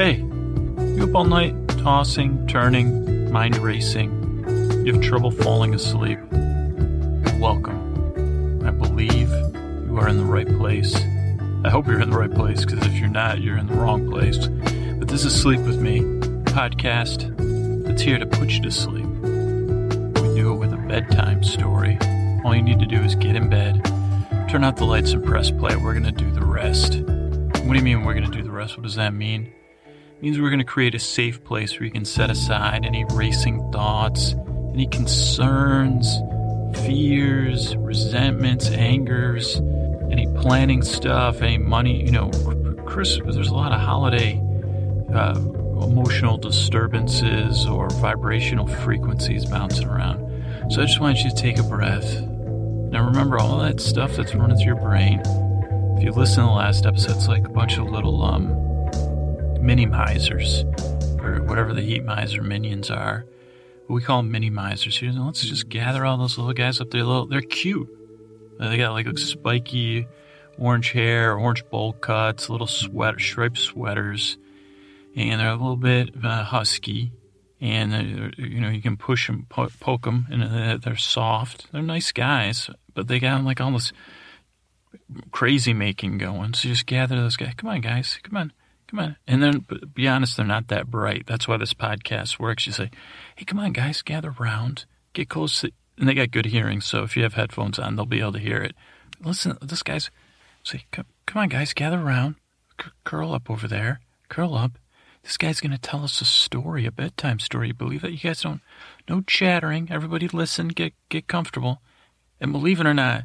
Hey, you up all night, tossing, turning, mind racing? You have trouble falling asleep? You're welcome. I believe you are in the right place. I hope you're in the right place because if you're not, you're in the wrong place. But this is Sleep With Me, podcast that's here to put you to sleep. We do it with a bedtime story. All you need to do is get in bed, turn out the lights, and press play. We're going to do the rest. What do you mean we're going to do the rest? What does that mean? Means we're going to create a safe place where you can set aside any racing thoughts, any concerns, fears, resentments, angers, any planning stuff, any money. You know, Christmas, there's a lot of holiday uh, emotional disturbances or vibrational frequencies bouncing around. So I just want you to take a breath. Now remember all that stuff that's running through your brain. If you listen to the last episode, it's like a bunch of little um, mini misers, or whatever the heat miser minions are. We call them mini misers here. Let's just gather all those little guys up there. Little, they're cute. They got like spiky orange hair, orange bowl cuts, little sweater, striped sweaters, and they're a little bit uh, husky. And you know you can push them, poke them, and they're soft. They're nice guys, but they got like all this crazy making going. So just gather those guys. Come on, guys. Come on. Come on. And then, be honest, they're not that bright. That's why this podcast works. You say, hey, come on, guys, gather around, get close. To, and they got good hearing. So if you have headphones on, they'll be able to hear it. Listen, this guy's, say, come, come on, guys, gather around, C- curl up over there, curl up. This guy's going to tell us a story, a bedtime story. Believe that? You guys don't, no chattering. Everybody listen, get, get comfortable. And believe it or not,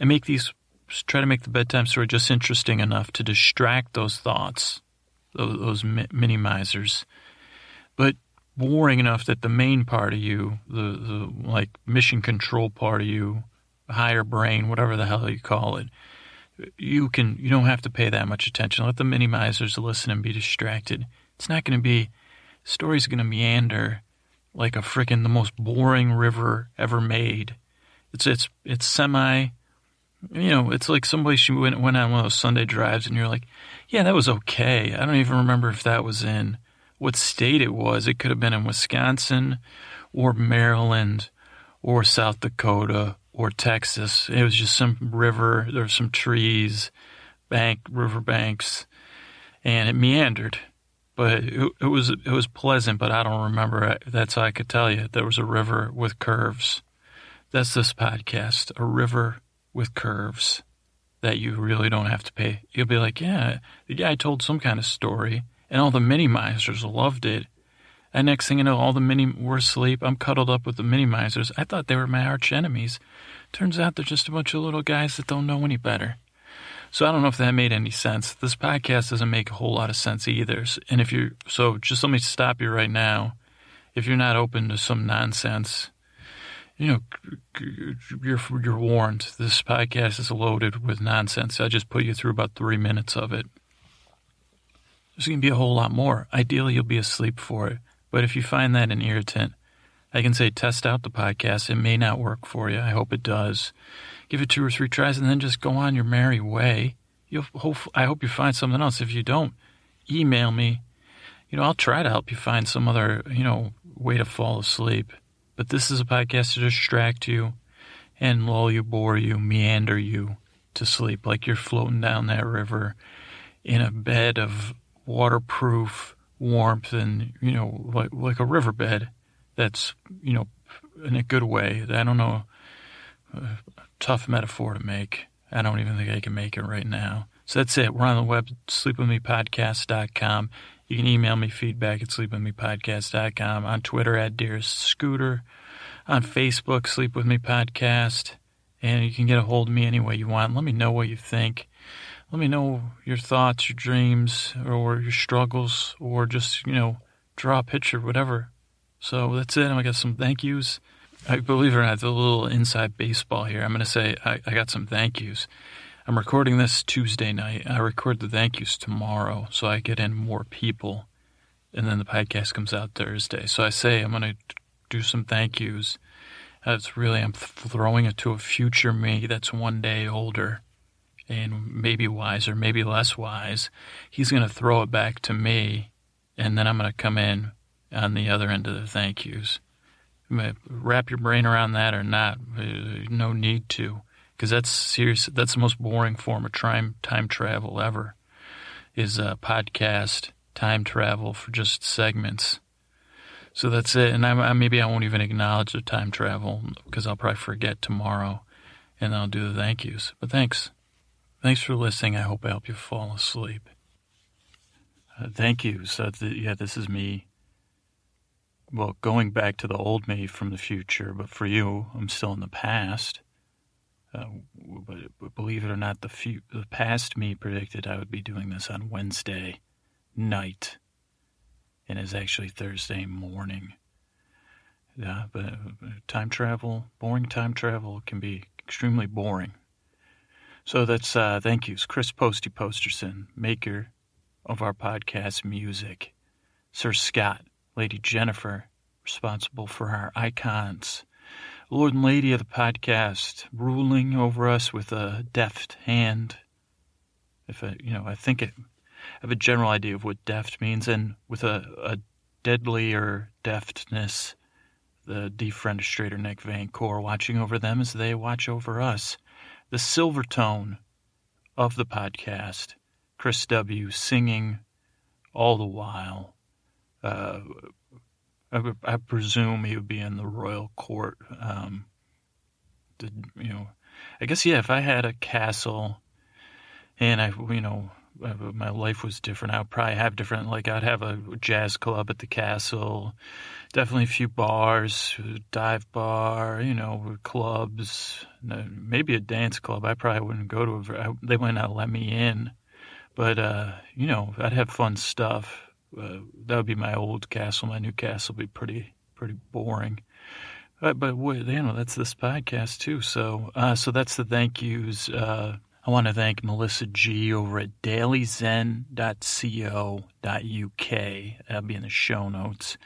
I make these, try to make the bedtime story just interesting enough to distract those thoughts those, those mini but boring enough that the main part of you, the, the like mission control part of you, higher brain, whatever the hell you call it, you can you don't have to pay that much attention. Let the mini misers listen and be distracted. It's not going to be story's going to meander like a freaking the most boring river ever made. It's it's it's semi you know, it's like somebody she went, went on one of those Sunday drives, and you're like, yeah, that was okay. I don't even remember if that was in what state it was. It could have been in Wisconsin or Maryland or South Dakota or Texas. It was just some river. There were some trees, bank, river banks, and it meandered. But it, it was it was pleasant, but I don't remember. That's how I could tell you. There was a river with curves. That's this podcast, a river with curves that you really don't have to pay. You'll be like, yeah, the guy told some kind of story, and all the mini misers loved it. And next thing you know, all the mini were asleep. I'm cuddled up with the mini misers. I thought they were my arch enemies. Turns out they're just a bunch of little guys that don't know any better. So I don't know if that made any sense. This podcast doesn't make a whole lot of sense either. And if you, so just let me stop you right now. If you're not open to some nonsense, you know, you're you're warned. This podcast is loaded with nonsense. I just put you through about three minutes of it. There's going to be a whole lot more. Ideally, you'll be asleep for it. But if you find that an irritant, I can say test out the podcast. It may not work for you. I hope it does. Give it two or three tries, and then just go on your merry way. You'll hope. I hope you find something else. If you don't, email me. You know, I'll try to help you find some other you know way to fall asleep. But this is a podcast to distract you and lull you, bore you, meander you to sleep like you're floating down that river in a bed of waterproof warmth and, you know, like, like a riverbed that's, you know, in a good way. I don't know, a tough metaphor to make. I don't even think I can make it right now. So that's it. We're on the web, sleepwithmepodcast.com. You can email me feedback at sleepwithmepodcast.com, on Twitter at Dearest Scooter, on Facebook, Sleep With Me Podcast, and you can get a hold of me any way you want. Let me know what you think. Let me know your thoughts, your dreams, or your struggles, or just, you know, draw a picture, whatever. So that's it. I got some thank yous. I believe it or not, it's a little inside baseball here. I'm going to say I, I got some thank yous. I'm recording this Tuesday night. I record the thank yous tomorrow, so I get in more people, and then the podcast comes out Thursday. So I say I'm going to do some thank yous. That's really I'm throwing it to a future me that's one day older, and maybe wiser, maybe less wise. He's going to throw it back to me and then I'm going to come in on the other end of the thank yous. Wrap your brain around that or not. Uh, no need to, because that's serious. That's the most boring form of time time travel ever. Is a podcast time travel for just segments. So that's it. And I, I, maybe I won't even acknowledge the time travel because I'll probably forget tomorrow, and I'll do the thank yous. But thanks, thanks for listening. I hope I help you fall asleep. Uh, thank you. So yeah, this is me well, going back to the old me from the future, but for you, I'm still in the past. Uh, but, believe it or not, the, few, the past me predicted I would be doing this on Wednesday night, and it's actually Thursday morning. Yeah, but uh, time travel, boring time travel can be extremely boring. So that's uh, thank yous, Chris Posty Posterson, maker of our podcast music, Sir Scott Lady Jennifer, responsible for our icons. Lord and Lady of the podcast, ruling over us with a deft hand. If I, you know, I think it, I have a general idea of what deft means, and with a, a deadlier deftness, the defenestrator Nick Van Core watching over them as they watch over us. The silver tone of the podcast, Chris W. singing all the while uh, I, I, presume he would be in the royal court. Um, to, you know, I guess yeah. If I had a castle, and I, you know, my life was different, I would probably have different. Like I'd have a jazz club at the castle, definitely a few bars, dive bar, you know, clubs, maybe a dance club. I probably wouldn't go to. A, they might not let me in, but uh, you know, I'd have fun stuff uh, that would be my old castle. My new castle would be pretty pretty boring. Uh, but you know that's this podcast too. So uh, so that's the thank yous. Uh, I want to thank Melissa G over at dailyzen.co.uk. That'll be in the show notes.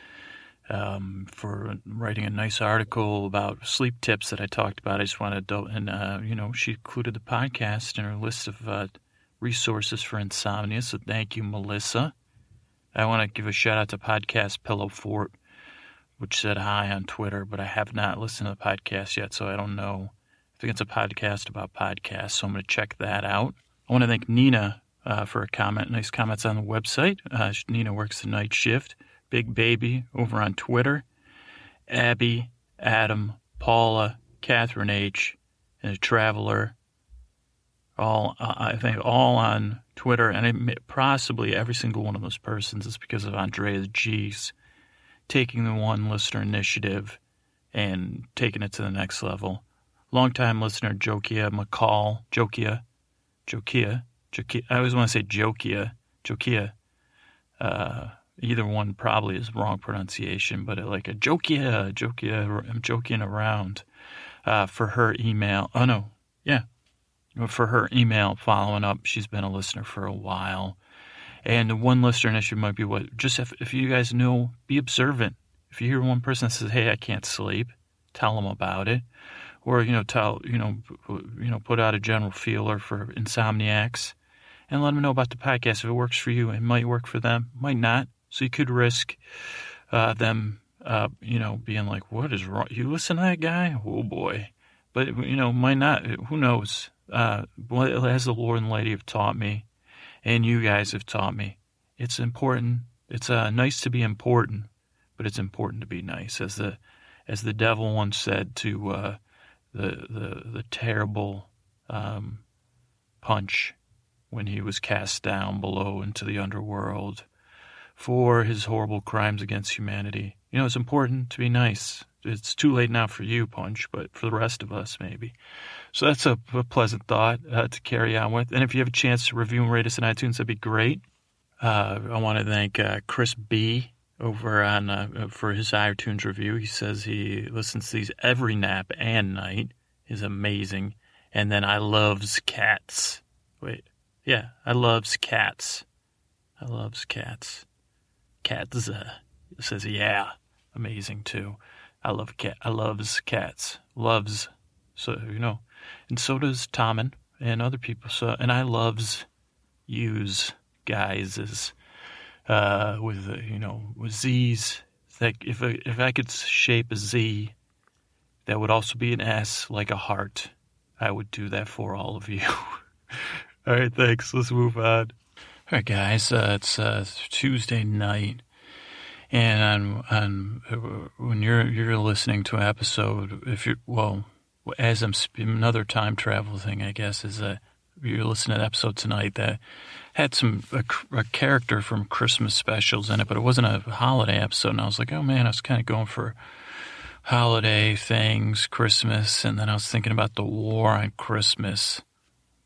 Um, for writing a nice article about sleep tips that I talked about. I just wanted to, and uh, you know, she included the podcast in her list of uh, resources for insomnia. So thank you, Melissa. I want to give a shout out to Podcast Pillow Fort, which said hi on Twitter, but I have not listened to the podcast yet, so I don't know. I think it's a podcast about podcasts, so I'm going to check that out. I want to thank Nina uh, for a comment, nice comments on the website. Uh, Nina works the night shift. Big Baby over on Twitter. Abby, Adam, Paula, Catherine H, and a Traveler all uh, I think all on Twitter, and it, possibly every single one of those persons is because of Andrea G's taking the one listener initiative and taking it to the next level. Longtime listener Jokia McCall, Jokia, Jokia, Jokia. I always want to say Jokia, Jokia. Uh, either one probably is wrong pronunciation, but like a Jokia, Jokia, I'm joking around uh, for her email. Oh no, yeah, for her email following up. She's been a listener for a while. And one listener issue might be what just if, if you guys know, be observant. If you hear one person says, "Hey, I can't sleep," tell them about it, or you know, tell you know, you know, put out a general feeler for insomniacs, and let them know about the podcast. If it works for you, it might work for them, might not. So you could risk uh, them, uh, you know, being like, "What is wrong? You listen to that guy? Oh boy!" But you know, might not. Who knows? Uh, as the Lord and Lady have taught me, and you guys have taught me, it's important. It's uh, nice to be important, but it's important to be nice. As the as the devil once said to uh, the the the terrible um, punch when he was cast down below into the underworld for his horrible crimes against humanity. You know, it's important to be nice. It's too late now for you, Punch, but for the rest of us, maybe. So that's a, a pleasant thought uh, to carry on with. And if you have a chance to review and rate us on iTunes, that'd be great. Uh, I want to thank uh, Chris B over on uh, for his iTunes review. He says he listens to these every nap and night. is amazing. And then I loves cats. Wait, yeah, I loves cats. I loves cats. Cats uh, says yeah, amazing too. I love cat. I loves cats. Loves. So you know, and so does Tommen and other people. So and I loves use guys as uh, with you know with Z's. That if I, if I could shape a Z, that would also be an S like a heart. I would do that for all of you. all right, thanks. Let's move on. All right, guys. Uh, it's uh, Tuesday night, and on, on uh, when you're you're listening to an episode, if you're well, as I'm another time travel thing, I guess is uh, that you're listening to an episode tonight that had some a, a, character from Christmas specials in it, but it wasn't a holiday episode. And I was like, oh man, I was kind of going for holiday things, Christmas, and then I was thinking about the war on Christmas.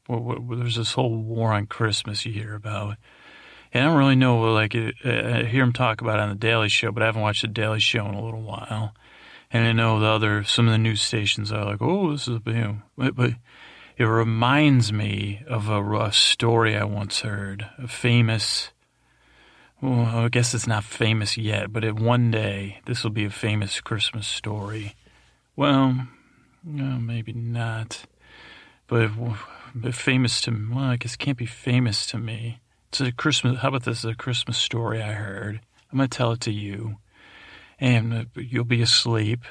Well, well, there's this whole war on Christmas you hear about. And I don't really know, like, uh, uh, I hear him talk about it on the Daily Show, but I haven't watched the Daily Show in a little while. And I know the other, some of the news stations are like, oh, this is, you know, but, but it reminds me of a, a story I once heard, a famous, well, I guess it's not famous yet, but it, one day this will be a famous Christmas story. Well, no, maybe not, but, but famous to well, I guess it can't be famous to me. It's a Christmas. How about this? Is a Christmas story I heard. I'm gonna tell it to you, and you'll be asleep.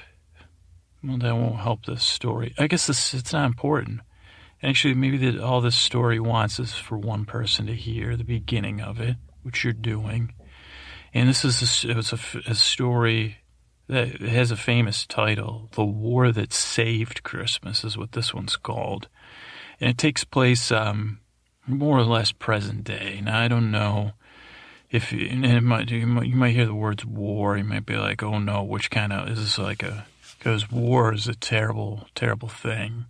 Well, that won't help this story. I guess this it's not important. Actually, maybe the, all this story wants is for one person to hear the beginning of it, which you're doing. And this is a, it's a, a story that has a famous title. The War That Saved Christmas is what this one's called. And it takes place um, more or less present day. Now, I don't know if it might, you might, you might hear the words war. You might be like, oh no, which kind of is this like a, because war is a terrible, terrible thing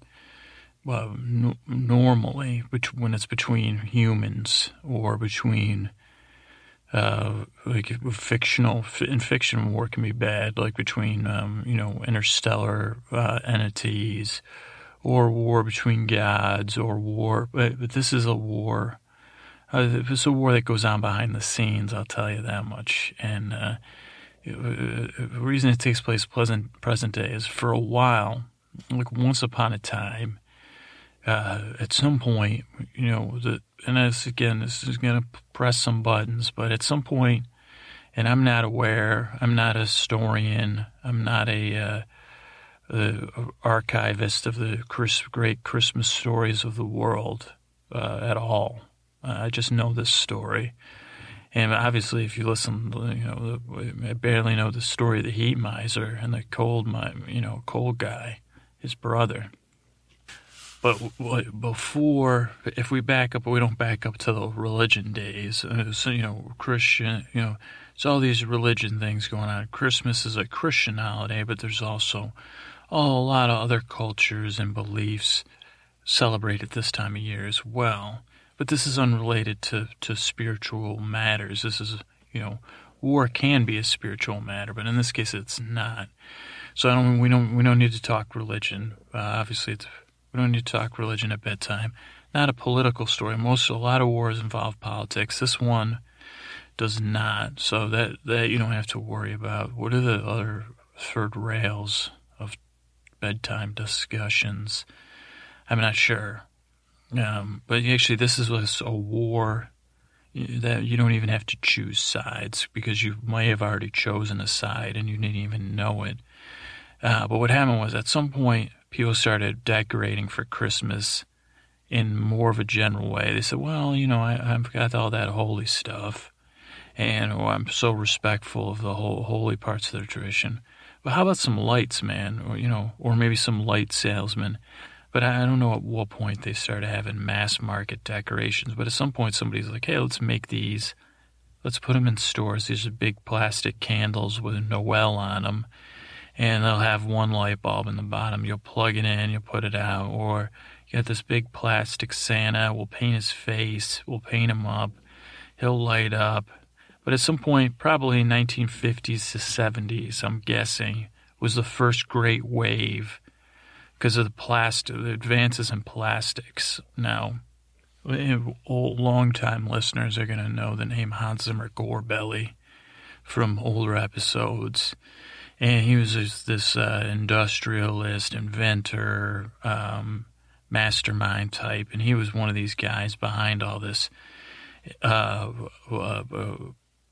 Well, n- normally, which when it's between humans or between uh, like fictional in fiction war can be bad, like between um, you know interstellar uh, entities or war between gods or war. But, but this is a war. Uh, it's a war that goes on behind the scenes. I'll tell you that much. And uh, the reason it takes place present present day is for a while, like once upon a time, uh, at some point, you know, the, and this again, this is going to press some buttons, but at some point, and I'm not aware, I'm not a historian, I'm not a, uh, archivist of the Chris, great Christmas stories of the world uh, at all. I just know this story. And obviously, if you listen, you know, I barely know the story of the heat miser and the cold, you know, cold guy, his brother. But before, if we back up, we don't back up to the religion days. Uh, so, you know, Christian, you know, it's all these religion things going on. Christmas is a Christian holiday, but there's also oh, a lot of other cultures and beliefs celebrate at this time of year as well. But this is unrelated to, to spiritual matters. This is, you know, war can be a spiritual matter, but in this case, it's not. So I don't. We don't. We don't need to talk religion. Uh, obviously, we don't need to talk religion at bedtime. Not a political story. Most a lot of wars involve politics. This one does not. So that that you don't have to worry about. What are the other third rails of bedtime discussions? I'm not sure. Um, but actually, this is a war that you don't even have to choose sides because you may have already chosen a side and you didn't even know it. Uh, but what happened was at some point people started decorating for Christmas in more of a general way. They said, well, you know, I, I've got all that holy stuff, and oh, I'm so respectful of the whole holy parts of their tradition. But how about some lights, man? Or, you know, or maybe some light salesmen. But I don't know at what point they started having mass market decorations. But at some point, somebody's like, hey, let's make these. Let's put them in stores. These are big plastic candles with Noel on them and they'll have one light bulb in the bottom. You'll plug it in, you'll put it out, or you got this big plastic Santa. We'll paint his face, we'll paint him up, he'll light up. But at some point, probably 1950s to 70s, I'm guessing, was the first great wave because of the plastic, the advances in plastics. Now, long-time listeners are going to know the name Hans Zimmer Gorebelly from older episodes and he was this, this uh, industrialist, inventor, um, mastermind type, and he was one of these guys behind all this uh, uh,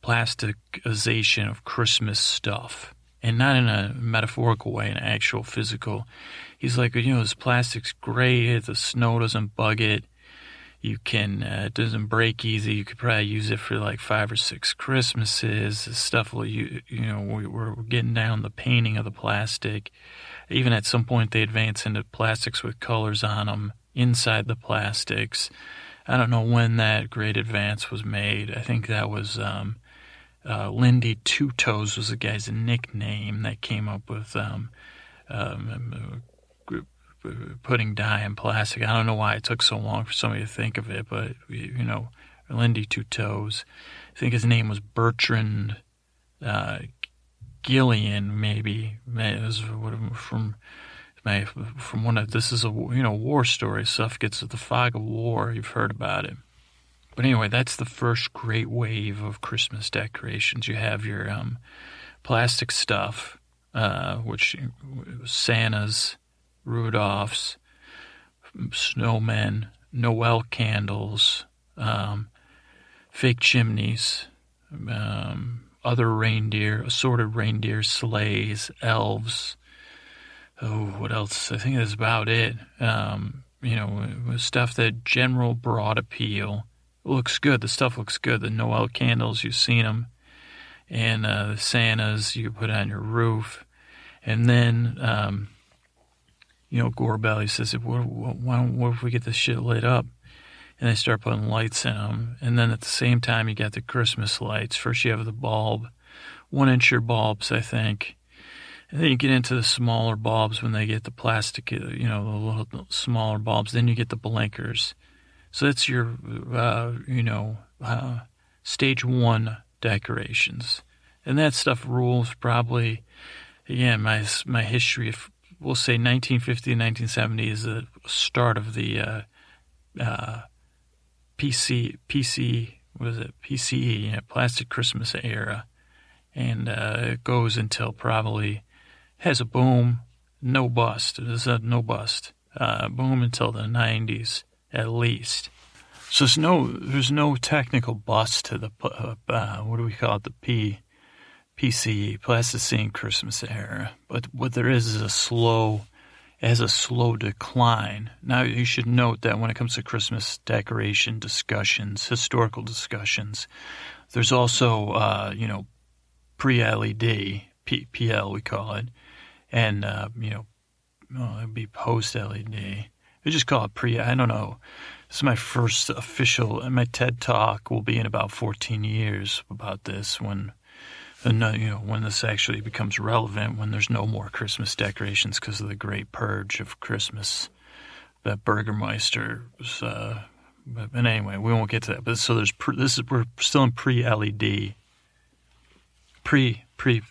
plasticization of Christmas stuff. And not in a metaphorical way, an actual physical. He's like, you know, this plastic's great. The snow doesn't bug it. You can, uh, it doesn't break easy. You could probably use it for like five or six Christmases. Stuff will you, you know, we, we're getting down the painting of the plastic. Even at some point, they advance into plastics with colors on them inside the plastics. I don't know when that great advance was made. I think that was um, uh, Lindy Two Toes was the guy's nickname that came up with um, um, putting dye in plastic. I don't know why it took so long for somebody to think of it, but you know, Lindy Two Toes. I think his name was Bertrand uh, Gillian, maybe. It was from my from one of this is a you know war story. To the fog of war. You've heard about it. But anyway, that's the first great wave of Christmas decorations. You have your um, plastic stuff, uh, which Santa's Rudolph's, snowmen, Noel candles, um, fake chimneys, um, other reindeer, assorted reindeer sleighs, elves. Oh, what else? I think that's about it. Um, you know, stuff that general broad appeal. Looks good. The stuff looks good. The Noel candles, you've seen them. And uh, the Santas you put on your roof. And then um, you know, Gorbelly says, what, why don't, what if we get this shit lit up? And they start putting lights in them. And then at the same time, you got the Christmas lights. First, you have the bulb, one incher bulbs, I think. And then you get into the smaller bulbs when they get the plastic, uh, you know, the little smaller bulbs. Then you get the blinkers. So that's your, uh, you know, uh, stage one decorations. And that stuff rules probably, again, my, my history of we'll say 1950 and 1970 is the start of the uh, uh, PC PC what is it PCE plastic Christmas era, and uh, it goes until probably has a boom, no bust. There's a no bust uh, boom until the 90s at least. So there's no there's no technical bust to the uh, uh, what do we call it the P PCE, Plasticine Christmas era. But what there is is a slow, has a slow decline. Now you should note that when it comes to Christmas decoration discussions, historical discussions, there's also, uh, you know, pre-LED, P- PL we call it, and, uh, you know, it'd be post-LED. We just call it pre, I don't know. This is my first official, my TED talk will be in about 14 years about this when and you know when this actually becomes relevant when there's no more Christmas decorations because of the great purge of Christmas that Burgermeister. Uh, but, anyway, we won't get to that. But so there's pre, this is we're still in pre LED, pre pre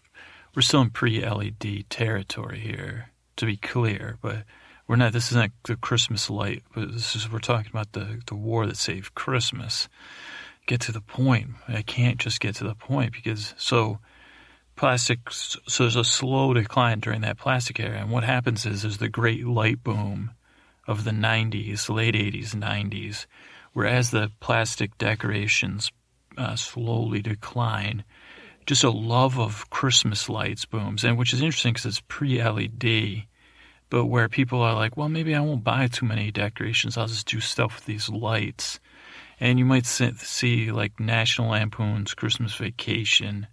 we're still in pre LED territory here to be clear. But we're not. This isn't the Christmas light. But this is we're talking about the the war that saved Christmas get to the point. I can't just get to the point because so plastic. So there's a slow decline during that plastic era, and what happens is there's the great light boom of the 90s, late 80s, 90s, whereas the plastic decorations uh, slowly decline. Just a love of Christmas lights booms, and which is interesting because it's pre-LED but where people are like, well, maybe I won't buy too many decorations. I'll just do stuff with these lights. And you might see like National Lampoon's Christmas Vacation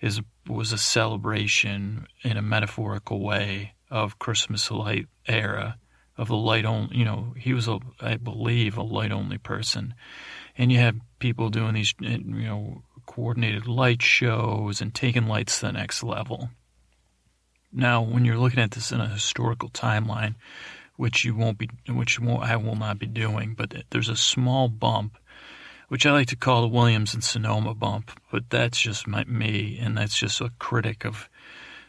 is was a celebration in a metaphorical way of Christmas light era of the light only. You know, he was a, I believe, a light only person, and you have people doing these, eh, you know, coordinated light shows and taking lights to the next level. Now, when you're looking at this in a historical timeline, which you won't be, which won't, I will not be doing. But there's a small bump, which I like to call the Williams and Sonoma bump. But that's just my, me, and that's just a critic of,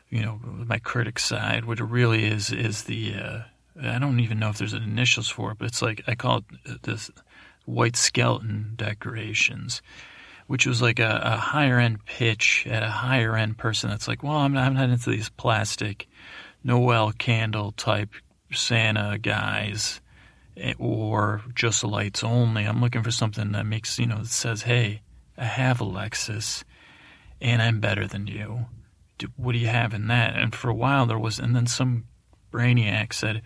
you know, my critic side. What it really is is the, uh, I don't even know if there's an initials for it, but it's like I call it this white skeleton decorations. Which was like a, a higher end pitch at a higher end person that's like, well, I'm not, I'm not into these plastic Noel candle type Santa guys eh, or just lights only. I'm looking for something that makes, you know, that says, hey, I have a Lexus and I'm better than you. What do you have in that? And for a while there was, and then some brainiac said,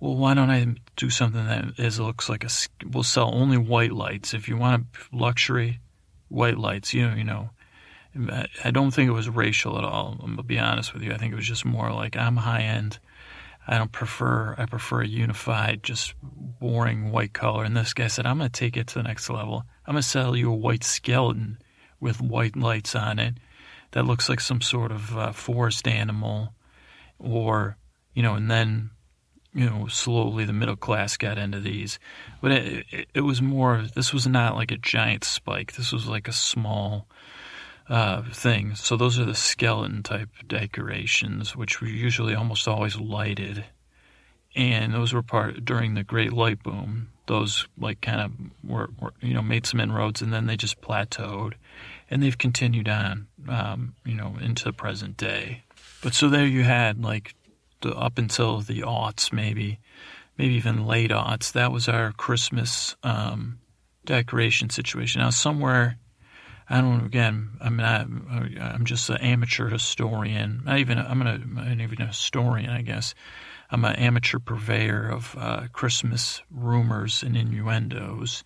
well, why don't I do something that is looks like a, we'll sell only white lights. If you want a luxury, white lights, you know, you know. I don't think it was racial at all. I'm gonna be honest with you. I think it was just more like I'm high end. I don't prefer. I prefer a unified, just boring white color. And this guy said, "I'm gonna take it to the next level. I'm gonna sell you a white skeleton with white lights on it that looks like some sort of uh, forest animal, or you know." And then, you know, slowly the middle class got into these, but it, it, it was more. This was not like a giant spike. This was like a small uh, thing. So those are the skeleton type decorations, which were usually almost always lighted. And those were part during the Great Light Boom. Those like kind of were, were you know made some inroads, and then they just plateaued, and they've continued on, um, you know, into the present day. But so there you had like the up until the aughts, maybe, maybe even late aughts. That was our Christmas um, decoration situation. Now somewhere I don't. Again, I'm not. I'm just an amateur historian. Not even. I'm an, not even a historian. I guess. I'm an amateur purveyor of uh, Christmas rumors and innuendos.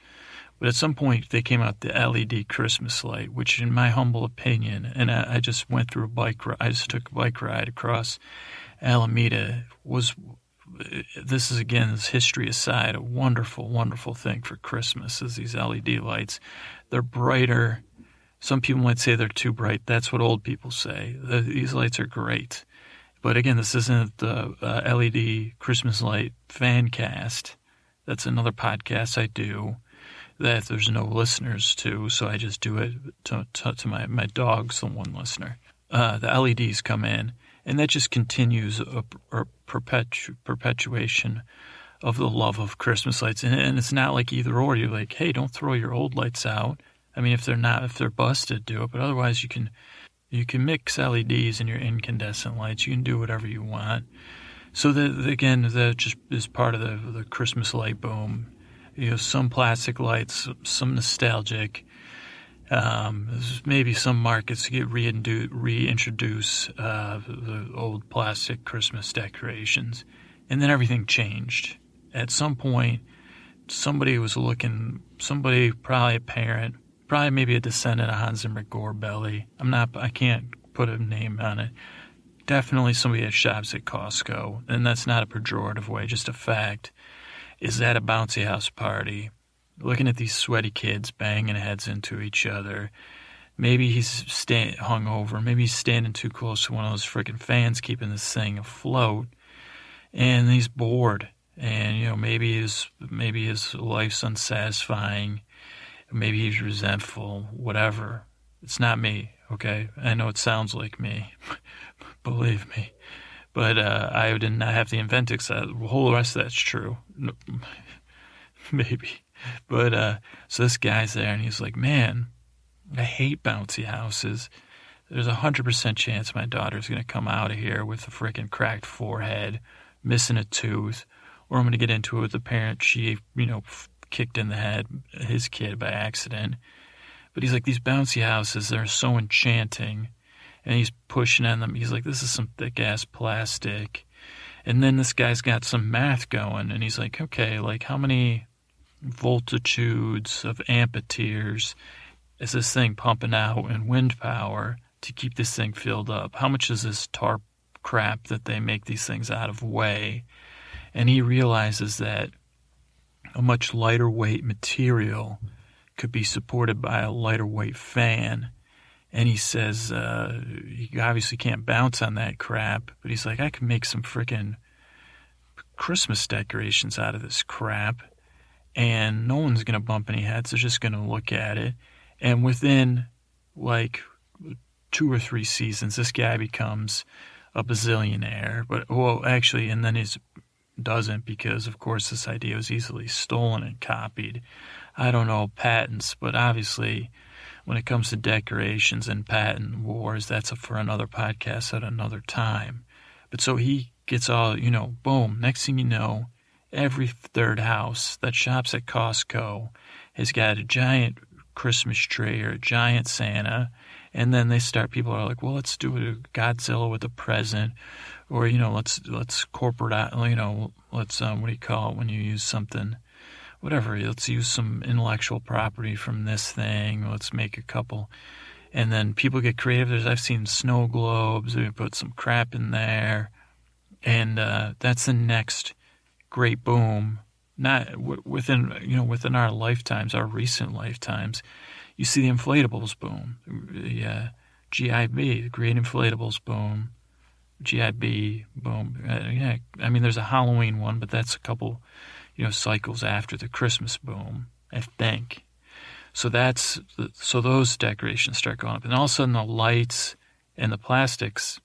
But at some point, they came out the LED Christmas light, which, in my humble opinion, and I, I just went through a bike. ride. I just took a bike ride across Alameda. Was this is again, this history aside, a wonderful, wonderful thing for Christmas is these LED lights. They're brighter some people might say they're too bright. That's what old people say. The, these lights are great. But again, this isn't the uh, LED Christmas light fan cast. That's another podcast I do that there's no listeners to, so I just do it to, to, to my, my dog's the one listener. Uh, the LEDs come in, and that just continues a, a perpetu- perpetuation of the love of Christmas lights. And, and it's not like either or. You're like, hey, don't throw your old lights out I mean, if they're not, if they're busted, do it. But otherwise, you can you can mix LEDs and your incandescent lights. You can do whatever you want. So that again, that just is part of the the Christmas light boom. You know, some plastic lights, some nostalgic. Um, maybe some markets get reintroduce uh, the old plastic Christmas decorations, and then everything changed. At some point, somebody was looking. Somebody, probably a parent, probably maybe a descendant of Hans Zimmer Gorebelly. I'm not, I can't put a name on it. Definitely somebody that shops at Costco, and that's not a pejorative way, just a fact. Is at a bouncy house party, looking at these sweaty kids banging heads into each other. Maybe he's hung over. Maybe he's standing too close to one of those freaking fans keeping this thing afloat, and he's bored. And you know, maybe his maybe his life's unsatisfying Maybe he's resentful, whatever. It's not me, okay? I know it sounds like me. Believe me. But uh, I did not have the Inventix. The whole rest of that's true. Maybe. But uh, so this guy's there and he's like, man, I hate bouncy houses. There's a 100% chance my daughter's going to come out of here with a freaking cracked forehead, missing a tooth, or I'm going to get into it with the parent. She, you know, kicked in the head his kid by accident. But he's like, these bouncy houses, they're so enchanting. And he's pushing on them. He's like, this is some thick ass plastic. And then this guy's got some math going. And he's like, okay, like how many voltitudes of amperes is this thing pumping out in wind power to keep this thing filled up? How much is this tarp crap that they make these things out of weigh? And he realizes that a much lighter weight material could be supported by a lighter weight fan. And he says, uh, you obviously can't bounce on that crap, but he's like, I can make some freaking Christmas decorations out of this crap, and no one's going to bump any heads. They're just going to look at it. And within like two or three seasons, this guy becomes a bazillionaire. But, well, actually, and then his doesn't because, of course, this idea was easily stolen and copied. I don't know patents, but obviously, when it comes to decorations and patent wars, that's for another podcast at another time. But so he gets all, you know, boom, next thing you know, every third house that shops at Costco has got a giant Christmas tree or a giant Santa. And then they start, people are like, well, let's do a Godzilla with a present. Or, you know, let's, let's corporate, you know, let's, um, what do you call it when you use something? Whatever, let's use some intellectual property from this thing. Let's make a couple. And then people get creative. There's, I've seen snow globes. We put some crap in there. And uh, that's the next great boom not within you know within our lifetimes, our recent lifetimes, you see the inflatables boom, the uh, GIB, the Great Inflatables boom, GIB boom. Uh, yeah, I mean there's a Halloween one, but that's a couple you know cycles after the Christmas boom, I think. So that's so those decorations start going up, and all of a sudden the lights and the plastics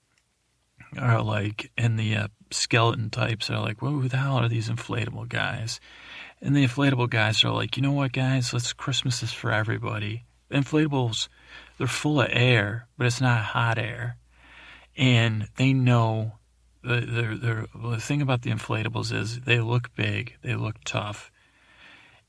are like, and the uh, skeleton types are like, who the hell are these inflatable guys? And the inflatable guys are like, you know what, guys? Let's Christmas is for everybody. Inflatables, they're full of air, but it's not hot air, and they know. They're, they're, the thing about the inflatables is they look big, they look tough,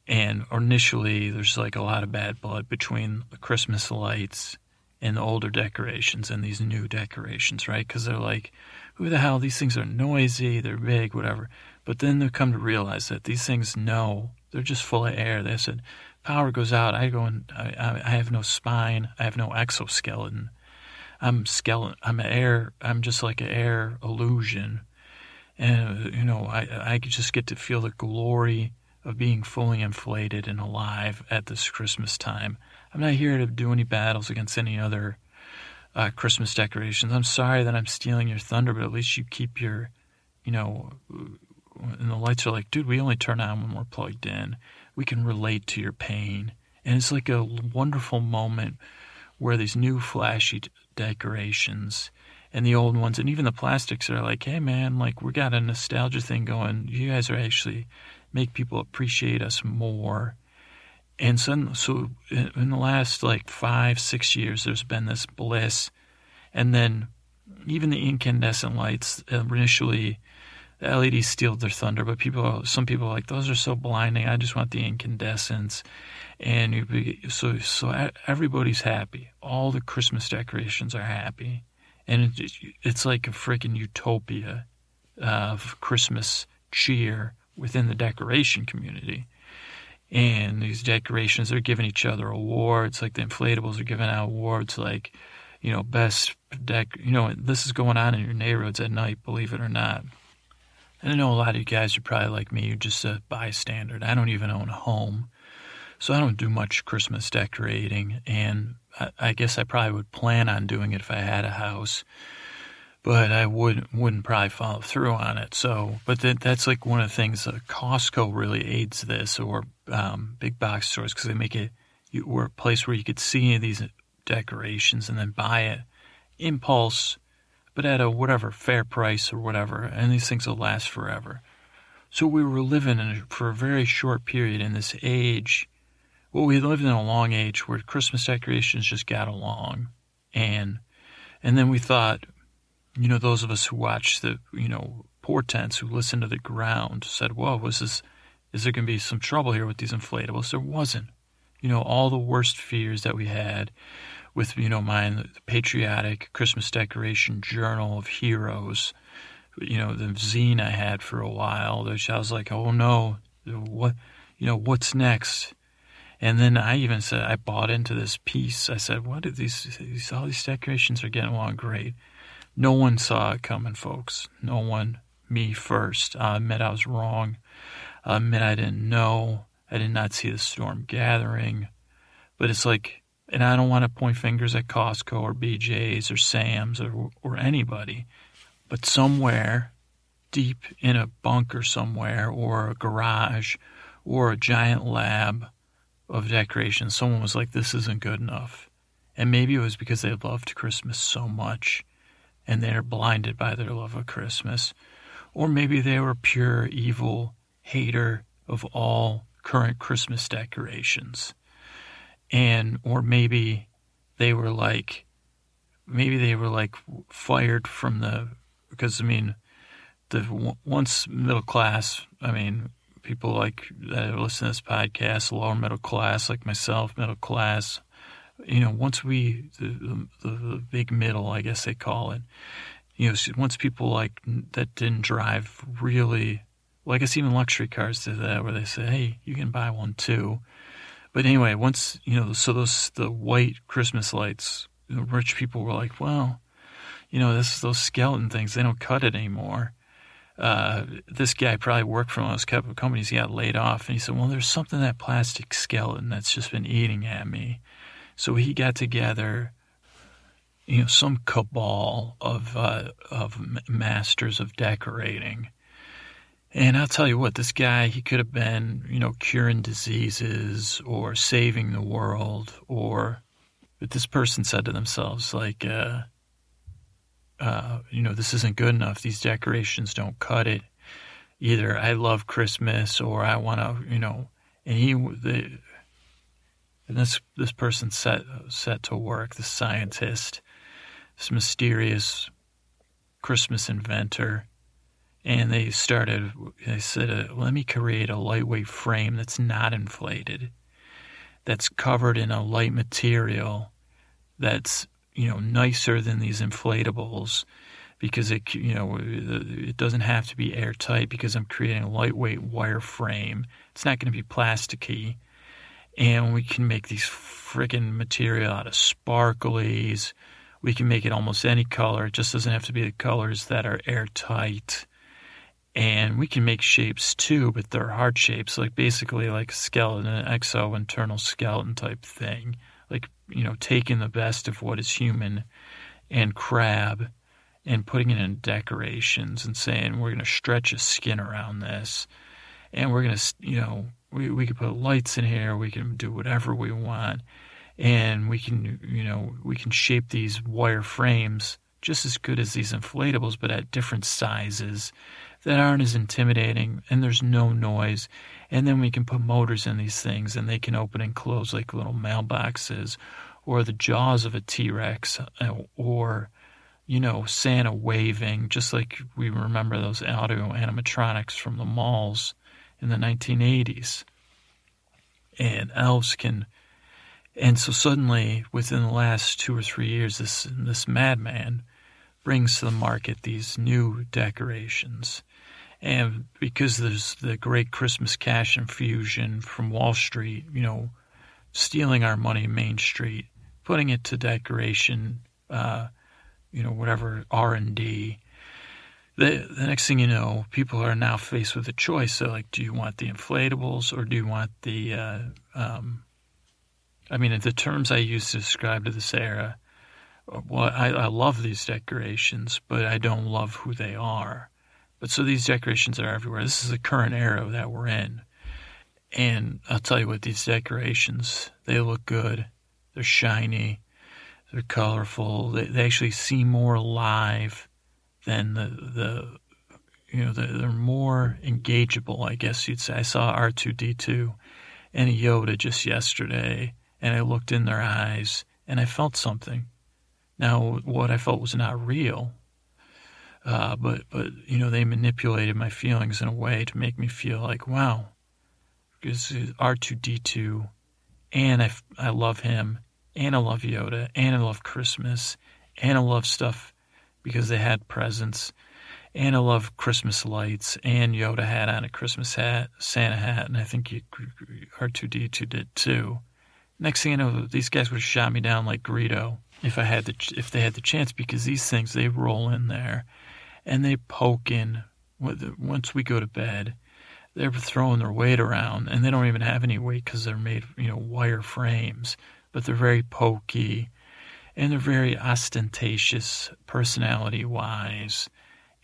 and initially there's like a lot of bad blood between the Christmas lights and the older decorations and these new decorations, right? Because they're like, who the hell? These things are noisy, they're big, whatever. But then they come to realize that these things know they're just full of air. They said, power goes out. I go and I, I have no spine. I have no exoskeleton. I'm skeleton. I'm air. I'm just like an air illusion. And you know, I I just get to feel the glory of being fully inflated and alive at this Christmas time. I'm not here to do any battles against any other uh, Christmas decorations. I'm sorry that I'm stealing your thunder, but at least you keep your, you know, and the lights are like, dude, we only turn on when we're plugged in. We can relate to your pain. And it's like a wonderful moment where these new flashy decorations and the old ones and even the plastics are like, hey man, like we got a nostalgia thing going. You guys are actually make people appreciate us more. And so, so in the last like five, six years, there's been this bliss. And then even the incandescent lights initially, the LEDs steal their thunder, but people, some people are like, those are so blinding. I just want the incandescents. And you, so, so everybody's happy. All the Christmas decorations are happy. And it, it's like a freaking utopia of Christmas cheer within the decoration community. And these decorations are giving each other awards, like the inflatables are giving out awards, like, you know, best deck. You know, this is going on in your neighborhoods at night, believe it or not. And I know a lot of you guys are probably like me, you're just a bystander. I don't even own a home. So I don't do much Christmas decorating. And I, I guess I probably would plan on doing it if I had a house but I would wouldn't probably follow through on it. So, but that, that's like one of the things. Uh, Costco really aids this, or um, big box stores, because they make it you, or a place where you could see these decorations and then buy it impulse, but at a whatever fair price or whatever, and these things will last forever. So we were living in, for a very short period in this age. Well, we lived in a long age where Christmas decorations just got along, and and then we thought you know, those of us who watch the, you know, portents, who listen to the ground, said, whoa, was this, is there going to be some trouble here with these inflatables? There wasn't. You know, all the worst fears that we had with, you know, mine, the patriotic Christmas decoration journal of heroes, you know, the zine I had for a while, which I was like, oh no, what, you know, what's next? And then I even said, I bought into this piece. I said, what are these, these all these decorations are getting along great. No one saw it coming, folks. No one. Me first. I admit I was wrong. I admit I didn't know. I did not see the storm gathering. But it's like, and I don't want to point fingers at Costco or BJ's or Sam's or, or anybody, but somewhere deep in a bunker somewhere or a garage or a giant lab of decorations, someone was like, this isn't good enough. And maybe it was because they loved Christmas so much and they're blinded by their love of Christmas. Or maybe they were pure evil hater of all current Christmas decorations. And, or maybe they were like, maybe they were like fired from the, because I mean, the once middle class, I mean, people like that listen to this podcast, lower middle class, like myself, middle class. You know, once we the, the, the big middle, I guess they call it. You know, once people like that didn't drive really, well, I guess even luxury cars did that, where they say, "Hey, you can buy one too." But anyway, once you know, so those the white Christmas lights, rich people were like, "Well, you know, this those skeleton things, they don't cut it anymore." uh, this guy probably worked for one of those couple companies. He got laid off, and he said, "Well, there's something that plastic skeleton that's just been eating at me." So he got together, you know, some cabal of uh, of masters of decorating. And I'll tell you what, this guy, he could have been, you know, curing diseases or saving the world, or, but this person said to themselves, like, uh, uh, you know, this isn't good enough. These decorations don't cut it. Either I love Christmas or I want to, you know, and he, the, and this this person set set to work, the scientist, this mysterious Christmas inventor, and they started. They said, uh, "Let me create a lightweight frame that's not inflated, that's covered in a light material, that's you know, nicer than these inflatables because it, you know, it doesn't have to be airtight because I'm creating a lightweight wire frame. It's not going to be plasticky. And we can make these friggin' material out of sparklies. We can make it almost any color. It just doesn't have to be the colors that are airtight. And we can make shapes too, but they're hard shapes, like basically like a skeleton, an exo internal skeleton type thing. Like you know taking the best of what is human and crab and putting it in decorations and saying we're going to stretch a skin around this. And we're going to you know we, we can put lights in here we can do whatever we want. And we can you know we can shape these wire frames just as good as these inflatables but at different sizes that aren't as intimidating and there's no noise. And then we can put motors in these things and they can open and close like little mailboxes or the jaws of a T Rex uh, or, you know, Santa waving, just like we remember those audio animatronics from the malls in the 1980s. And elves can. And so suddenly, within the last two or three years, this this madman brings to the market these new decorations and because there's the great Christmas cash infusion from Wall Street, you know, stealing our money Main Street, putting it to decoration, uh, you know, whatever R and D. The the next thing you know, people are now faced with a choice. They're like, do you want the inflatables or do you want the? Uh, um, I mean, the terms I use to describe to this era. Well, I, I love these decorations, but I don't love who they are. But so these decorations are everywhere. This is the current era that we're in. And I'll tell you what, these decorations, they look good. They're shiny. They're colorful. They, they actually seem more alive than the, the you know, they're more engageable, I guess you'd say. I saw R2D2 and a Yoda just yesterday, and I looked in their eyes and I felt something. Now, what I felt was not real, uh, but but you know they manipulated my feelings in a way to make me feel like wow, because R two D two, and I I love him, and I love Yoda, and I love Christmas, and I love stuff because they had presents, and I love Christmas lights, and Yoda had on a Christmas hat, Santa hat, and I think R two D two did too. Next thing I know, these guys would have shot me down like Greedo if I had the if they had the chance because these things they roll in there and they poke in. Once we go to bed, they're throwing their weight around, and they don't even have any weight because they're made, you know, wire frames. But they're very pokey, and they're very ostentatious personality-wise,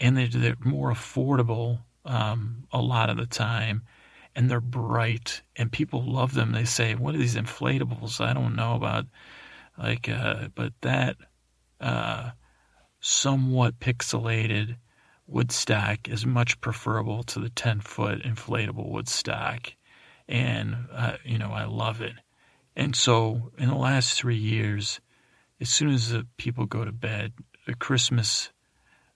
and they're, they're more affordable um, a lot of the time, and they're bright, and people love them. They say, "What are these inflatables?" I don't know about, like, uh, but that. Uh, somewhat pixelated wood Woodstock is much preferable to the 10 foot inflatable wood Woodstock. And, uh, you know, I love it. And so in the last three years, as soon as the people go to bed, the Christmas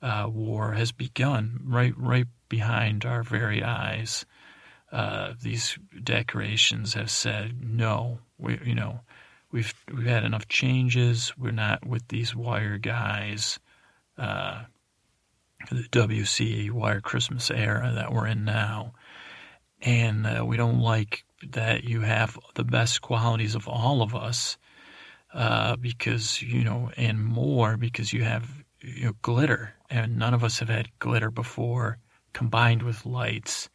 uh, war has begun right, right behind our very eyes. uh, these decorations have said no. We, you know, we've we've had enough changes. We're not with these wire guys, uh, the WCA wire Christmas era that we're in now, and uh, we don't like that you have the best qualities of all of us, uh, because you know, and more because you have you know glitter, and none of us have had glitter before combined with lights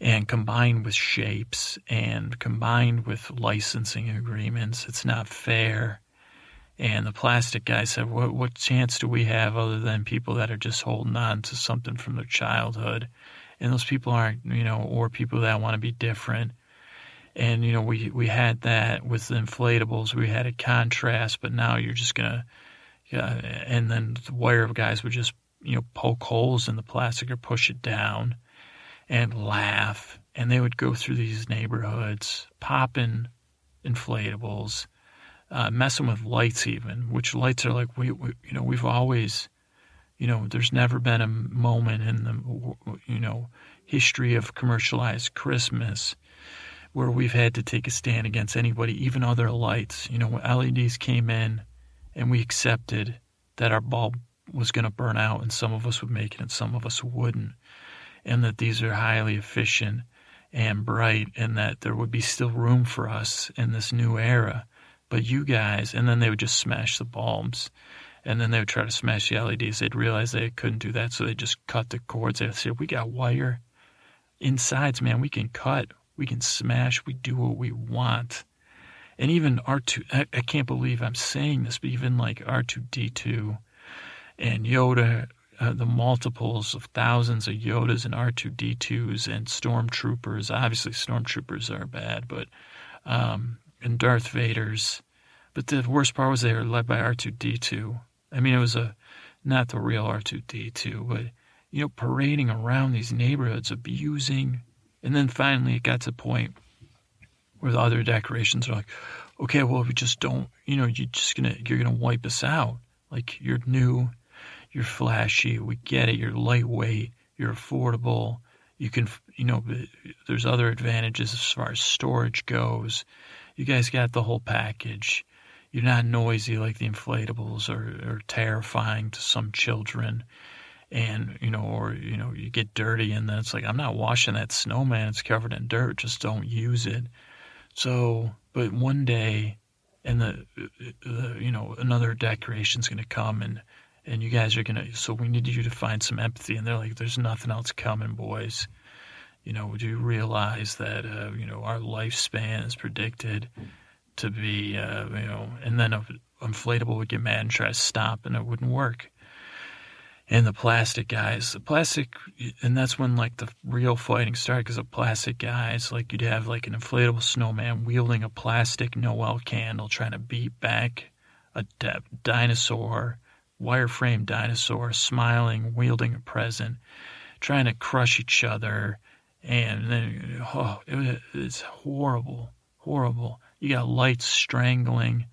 and combined with shapes and combined with licensing agreements. It's not fair. And the plastic guy said, what, what chance do we have other than people that are just holding on to something from their childhood? And those people aren't, you know, or people that want to be different. And, you know, we, we had that with the inflatables. We had a contrast, but now you're just going to, yeah, and then the wire guys would just, you know, poke holes in the plastic or push it down and laugh. And they would go through these neighborhoods, popping inflatables, uh, messing with lights, even, which lights are like, we, we, you know, we've always, you know, there's never been a moment in the, you know, history of commercialized Christmas where we've had to take a stand against anybody, even other lights. You know, LEDs came in and we accepted that our bulb was going to burn out and some of us would make it and some of us wouldn't and that these are highly efficient and bright and that there would be still room for us in this new era. But you guys, and then they would just smash the bulbs and then they would try to smash the LEDs. They'd realize they couldn't do that, so they just cut the cords. They'd say, We got wire insides, man. We can cut, we can smash, we do what we want. And even R2, I, I can't believe I'm saying this, but even like R2D2 and Yoda uh, the multiples of thousands of Yodas and R2D2s and stormtroopers. Obviously, stormtroopers are bad, but um, and Darth Vader's. But the worst part was they were led by R2D2. I mean, it was a not the real R2D2, but you know, parading around these neighborhoods, abusing, and then finally it got to a point where the other decorations are like, okay, well, we just don't, you know, you're just gonna you're gonna wipe us out. Like you're new, you're flashy. We get it. You're lightweight. You're affordable. You can, you know, there's other advantages as far as storage goes. You guys got the whole package. You're not noisy like the inflatables or, or terrifying to some children. And, you know, or, you know, you get dirty and then it's like, I'm not washing that snowman. It's covered in dirt. Just don't use it. So, but one day, and the, the you know, another decoration's going to come and and you guys are gonna. So we need you to find some empathy. And they're like, "There's nothing else coming, boys." You know, do you realize that uh, you know our lifespan is predicted to be, uh, you know, and then an inflatable would get mad and try to stop, and it wouldn't work. And the plastic guys, the plastic, and that's when like the real fighting started because the plastic guys, like you'd have like an inflatable snowman wielding a plastic Noel candle trying to beat back a dinosaur wireframe dinosaur smiling, wielding a present, trying to crush each other. And then, oh, it, it's horrible, horrible. You got lights strangling,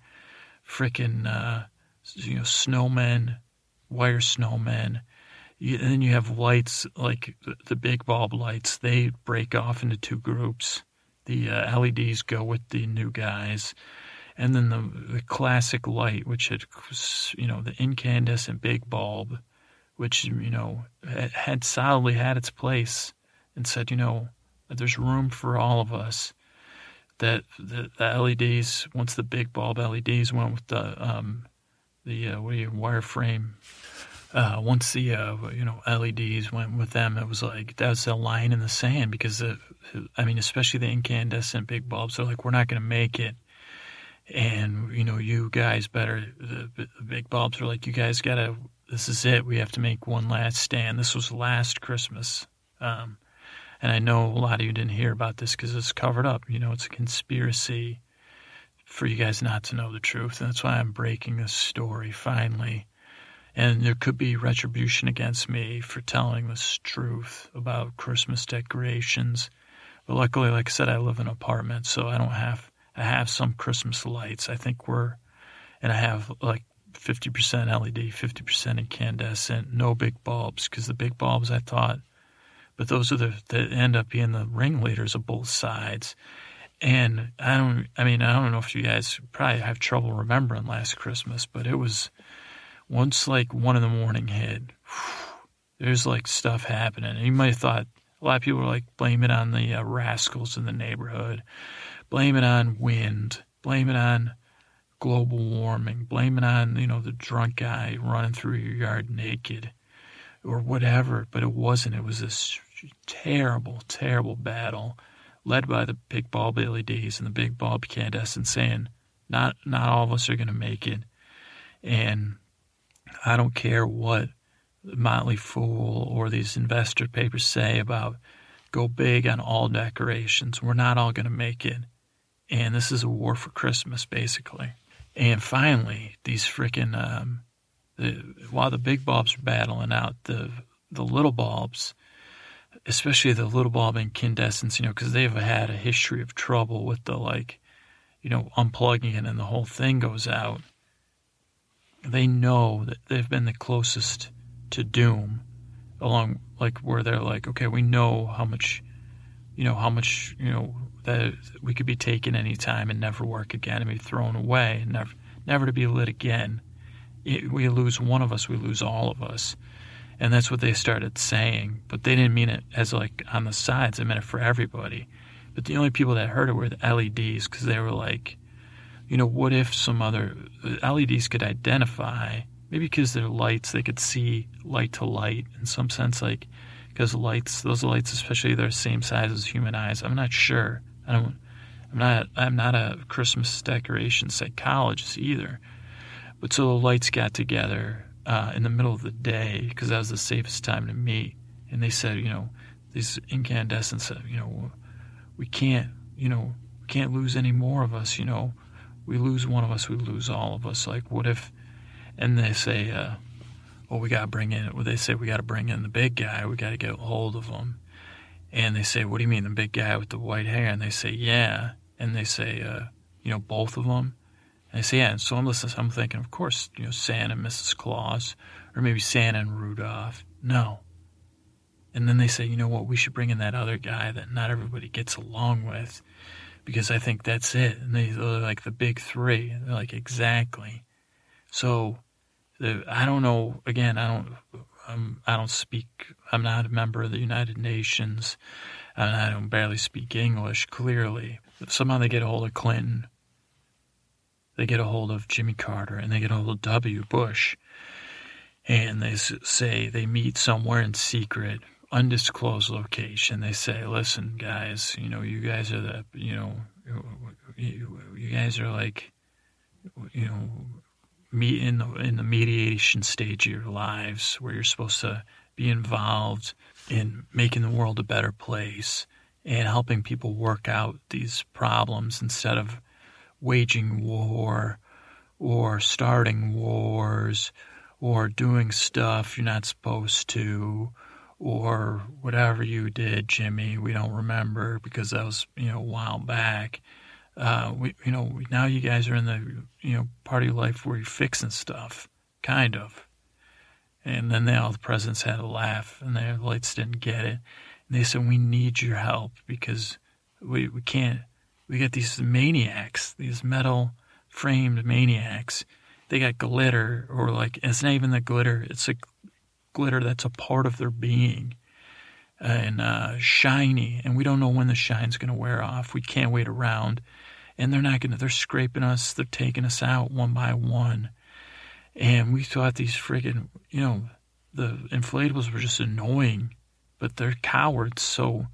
freaking, uh, you know, snowmen, wire snowmen. You, and then you have lights like the, the, big bulb lights. They break off into two groups. The uh, LEDs go with the new guys and then the, the classic light, which had, you know, the incandescent big bulb, which, you know, had solidly had its place and said, you know, there's room for all of us. That the, the LEDs, once the big bulb LEDs went with the, um, the, uh, what you, wireframe, uh, once the, uh, you know, LEDs went with them, it was like, that was a line in the sand because, the, I mean, especially the incandescent big bulbs, they're like, we're not going to make it. And you know you guys better the, the big bulbs are like you guys gotta this is it. We have to make one last stand. This was last christmas um, and i know a lot of you didn't hear about this because it's covered up. You know it's a conspiracy for you guys not to know the truth. And that's why i'm breaking this story finally. And there could be retribution against me for telling this truth about christmas decorations. But luckily like i said i live in an apartment so i don't have I have some Christmas lights. I think we're, and I have like 50% LED, 50% incandescent, no big bulbs, because the big bulbs I thought but those are the that end up being the ringleaders of both sides. And I don't, I mean, I don't know if you guys probably have trouble remembering last Christmas, but it was once like one in the morning hit. There's like stuff happening. And you might have thought a lot of people were like blame it on the uh, rascals in the neighborhood, blame it on wind, blame it on global warming, blame it on you know the drunk guy running through your yard naked, or whatever. But it wasn't. It was this terrible, terrible battle led by the big bulb LEDs and the big bulb incandescent saying, not, not all of us are going to make it. And I don't care what Motley Fool or these investor papers say about go big on all decorations. We're not all going to make it. And this is a war for Christmas, basically. And finally, these freaking, um, the, while the big bulbs are battling out, the the little bulbs especially the little bulb incandescents, you know, because they've had a history of trouble with the like, you know, unplugging it and the whole thing goes out. They know that they've been the closest to doom, along like where they're like, okay, we know how much, you know, how much, you know, that we could be taken anytime and never work again and be thrown away and never, never to be lit again. It, we lose one of us, we lose all of us. And that's what they started saying. But they didn't mean it as like on the sides, they meant it for everybody. But the only people that heard it were the LEDs because they were like, you know, what if some other uh, LEDs could identify, maybe because they're lights, they could see light to light in some sense, like because lights, those lights, especially they're the same size as human eyes. I'm not sure. I don't. I'm not. I'm not a Christmas decoration psychologist either. But so the lights got together uh, in the middle of the day because that was the safest time to meet. And they said, you know, these incandescents you know, we can't, you know, we can't lose any more of us. You know, we lose one of us, we lose all of us. Like, what if? And they say, uh, well, we got to bring in. Well, they say we got to bring in the big guy. We got to get a hold of him. And they say, what do you mean, the big guy with the white hair? And they say, yeah. And they say, uh, you know, both of them. I say, yeah. And so I'm listening. I'm thinking, of course, you know, Santa and Mrs. Claus, or maybe Santa and Rudolph. No. And then they say, you know what? We should bring in that other guy that not everybody gets along with, because I think that's it. And they, are like the big three. They're like exactly. So, the, I don't know. Again, I don't. I'm, I don't speak. I'm not a member of the United Nations, and I don't barely speak English. Clearly, somehow they get a hold of Clinton they get a hold of Jimmy Carter and they get a hold of W. Bush. And they say they meet somewhere in secret, undisclosed location. They say, listen, guys, you know, you guys are the, you know, you, guys are like, you know, meet in the in the mediation stage of your lives where you're supposed to be involved in making the world a better place and helping people work out these problems instead of waging war or starting wars or doing stuff you're not supposed to or whatever you did, Jimmy. We don't remember because that was, you know, a while back. Uh, we, you know, now you guys are in the, you know, part of your life where you're fixing stuff, kind of. And then they all the presidents had a laugh, and their lights didn't get it. And they said, "We need your help because we we can't we got these maniacs, these metal framed maniacs. They got glitter, or like, it's not even the glitter, it's a glitter that's a part of their being and uh, shiny. And we don't know when the shine's going to wear off. We can't wait around. And they're not going to, they're scraping us, they're taking us out one by one. And we thought these friggin', you know, the inflatables were just annoying, but they're cowards. So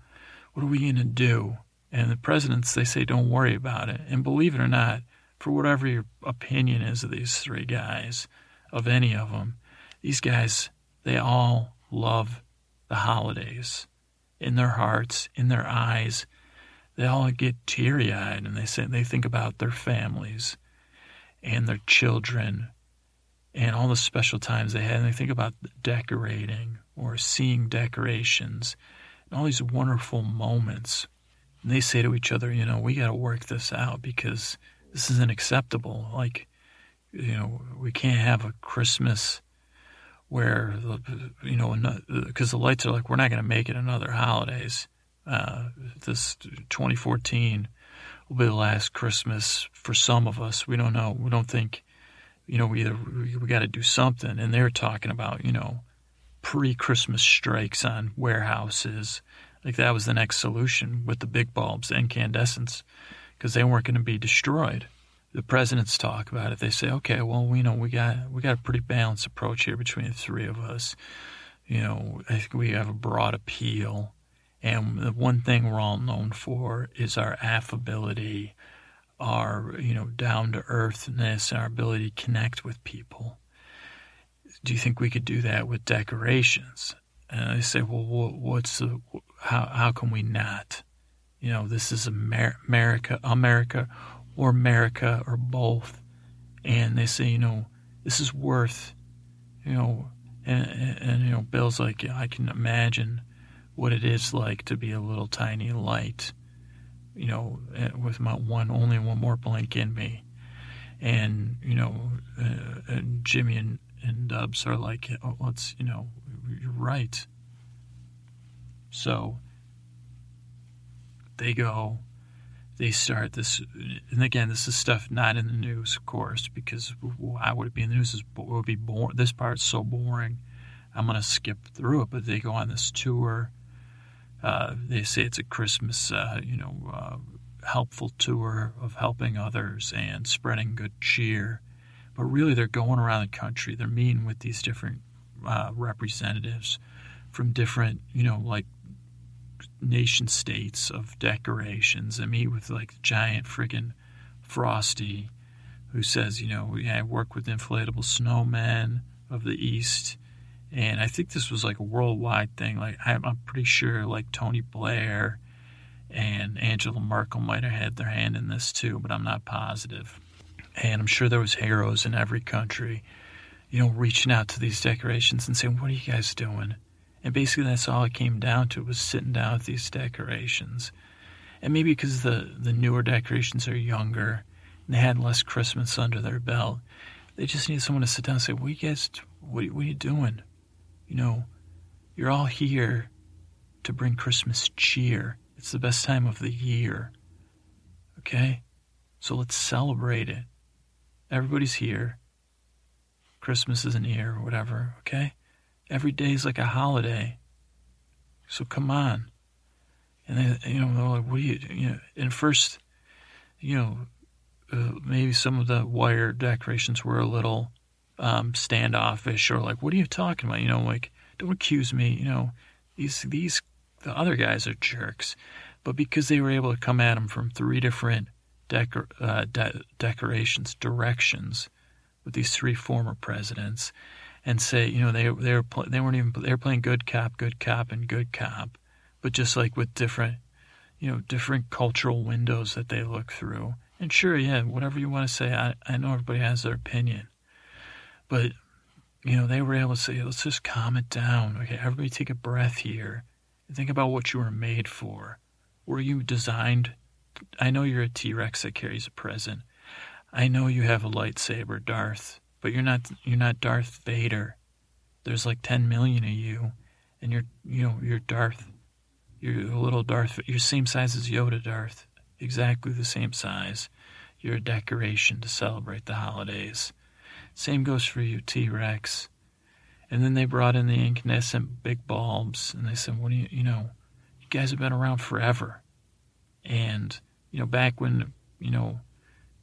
what are we going to do? And the presidents, they say, don't worry about it. And believe it or not, for whatever your opinion is of these three guys, of any of them, these guys, they all love the holidays in their hearts, in their eyes. They all get teary eyed and they say they think about their families and their children and all the special times they had. And they think about decorating or seeing decorations and all these wonderful moments and they say to each other, you know, we got to work this out because this isn't acceptable. Like, you know, we can't have a Christmas where you know because the lights are like we're not going to make it another holidays. Uh, this 2014 will be the last Christmas for some of us. We don't know. We don't think, you know, we either we, we got to do something. And they're talking about, you know, pre-Christmas strikes on warehouses. Like that was the next solution with the big bulbs, the incandescents, because they weren't going to be destroyed the presidents talk about it. They say, okay, well, we know we got we got a pretty balanced approach here between the three of us. You know, I think we have a broad appeal, and the one thing we're all known for is our affability, our you know down to earthness, our ability to connect with people. Do you think we could do that with decorations? And I say, well, what's the how how can we not? You know, this is America, America or America or both. And they say, you know, this is worth, you know, and, and, and you know, Bill's like, I can imagine what it is like to be a little tiny light, you know, eh, with my one, only one more blink in me. And, you know, uh, and Jimmy and, and Dubs are like, oh, let's, you know, you're right. So they go they start this, and again, this is stuff not in the news, of course, because why would it be in the news? It would be boring. This part's so boring. I'm going to skip through it, but they go on this tour. Uh, they say it's a Christmas, uh, you know, uh, helpful tour of helping others and spreading good cheer. But really, they're going around the country. They're meeting with these different uh, representatives from different, you know, like nation states of decorations. and meet with like giant friggin' Frosty, who says, you know, yeah, I work with inflatable snowmen of the East. And I think this was like a worldwide thing. Like, I'm, I'm pretty sure like Tony Blair and Angela Merkel might have had their hand in this too, but I'm not positive. And I'm sure there was heroes in every country, you know, reaching out to these decorations and saying, "What are you guys doing? And basically, that's all it came down to was sitting down with these decorations. And maybe because the, the newer decorations are younger and they had less Christmas under their belt, they just need someone to sit down and say, What you guys, what, what are you doing? You know, you're all here to bring Christmas cheer. It's the best time of the year. Okay? So let's celebrate it. Everybody's here. Christmas isn't here, or whatever, okay? Every day is like a holiday. So come on. And they, you know, they're like, what do you, you know, and first, you know, uh, maybe some of the wire decorations were a little um, standoffish or like, what are you talking about? You know, like, don't accuse me. You know, these, these, the other guys are jerks. But because they were able to come at them from three different decor, uh, de- decorations, directions with these three former presidents, and say, you know, they they were they weren't even they were playing good cop, good cop, and good cop, but just like with different, you know, different cultural windows that they look through. And sure, yeah, whatever you want to say, I I know everybody has their opinion, but you know, they were able to say, let's just calm it down. Okay, everybody take a breath here and think about what you were made for. Were you designed? I know you're a T Rex that carries a present. I know you have a lightsaber, Darth but you're not you're not Darth Vader. There's like 10 million of you, and you're you know you're Darth. You're a little Darth. You're same size as Yoda, Darth. Exactly the same size. You're a decoration to celebrate the holidays. Same goes for you, T Rex. And then they brought in the incandescent big bulbs, and they said, "What do you you know? You guys have been around forever." And you know, back when you know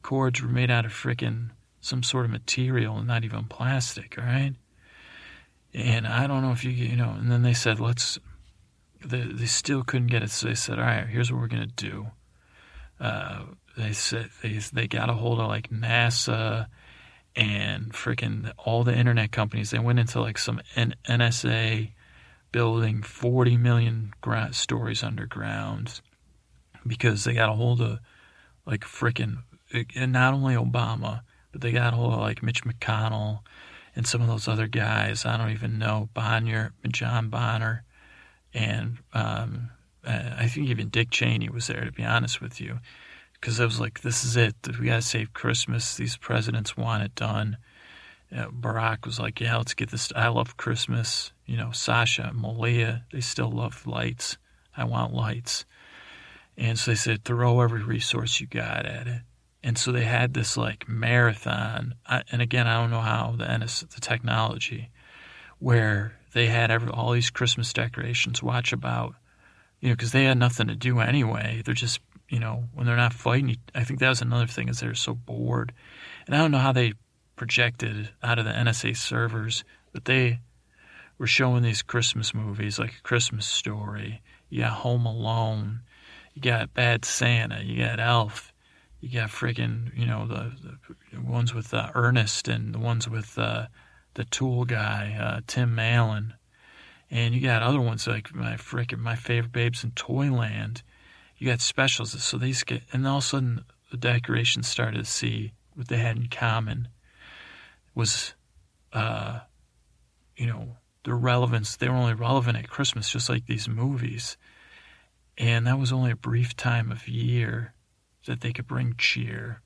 cords were made out of frickin' some sort of material, not even plastic, all right? And I don't know if you, you know, and then they said, let's, they, they still couldn't get it. So they said, all right, here's what we're going to do. Uh, they said they, they got a hold of like NASA and freaking all the internet companies. They went into like some N- NSA building 40 million gra- stories underground because they got a hold of like freaking, and not only Obama, but they got a hold of like Mitch McConnell and some of those other guys. I don't even know Bonner, John Bonner, and um, I think even Dick Cheney was there. To be honest with you, because I was like, "This is it. We got to save Christmas. These presidents want it done." uh, Barack was like, "Yeah, let's get this. I love Christmas." You know, Sasha, Malia, they still love lights. I want lights, and so they said, "Throw every resource you got at it." And so they had this like marathon, and again, I don't know how the NS, the technology, where they had every, all these Christmas decorations. Watch about, you know, because they had nothing to do anyway. They're just, you know, when they're not fighting. I think that was another thing is they're so bored, and I don't know how they projected out of the NSA servers, but they were showing these Christmas movies like a Christmas Story. You got Home Alone, you got Bad Santa, you got Elf you got friggin' you know the, the ones with uh, Ernest and the ones with uh, the Tool guy uh, Tim Allen, and you got other ones like my frickin' my favorite babes in Toyland. You got specials, so these get and all of a sudden the decorations started to see what they had in common was, uh, you know, the relevance. They were only relevant at Christmas, just like these movies, and that was only a brief time of year that they could bring cheer.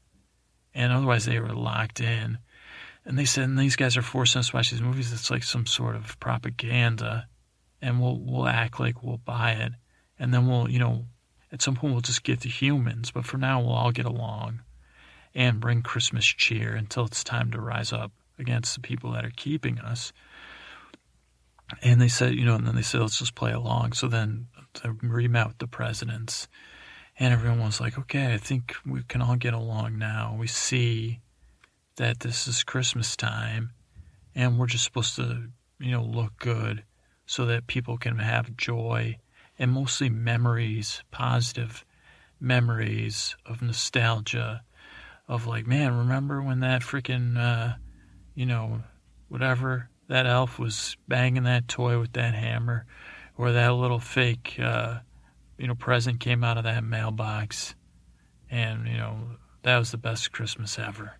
And otherwise, they were locked in. And they said, and these guys are forcing us to watch these movies. It's like some sort of propaganda. And we'll, we'll act like we'll buy it. And then we'll, you know, at some point we'll just get to humans. But for now, we'll all get along and bring Christmas cheer until it's time to rise up against the people that are keeping us. And they said, you know, and then they said, let's just play along. So then they with the presidents and everyone was like, okay, I think we can all get along now. We see that this is Christmas time and we're just supposed to, you know, look good so that people can have joy and mostly memories, positive memories of nostalgia of like, man, remember when that freaking, uh, you know, whatever, that elf was banging that toy with that hammer or that little fake, uh, you know, present came out of that mailbox. And, you know, that was the best Christmas ever.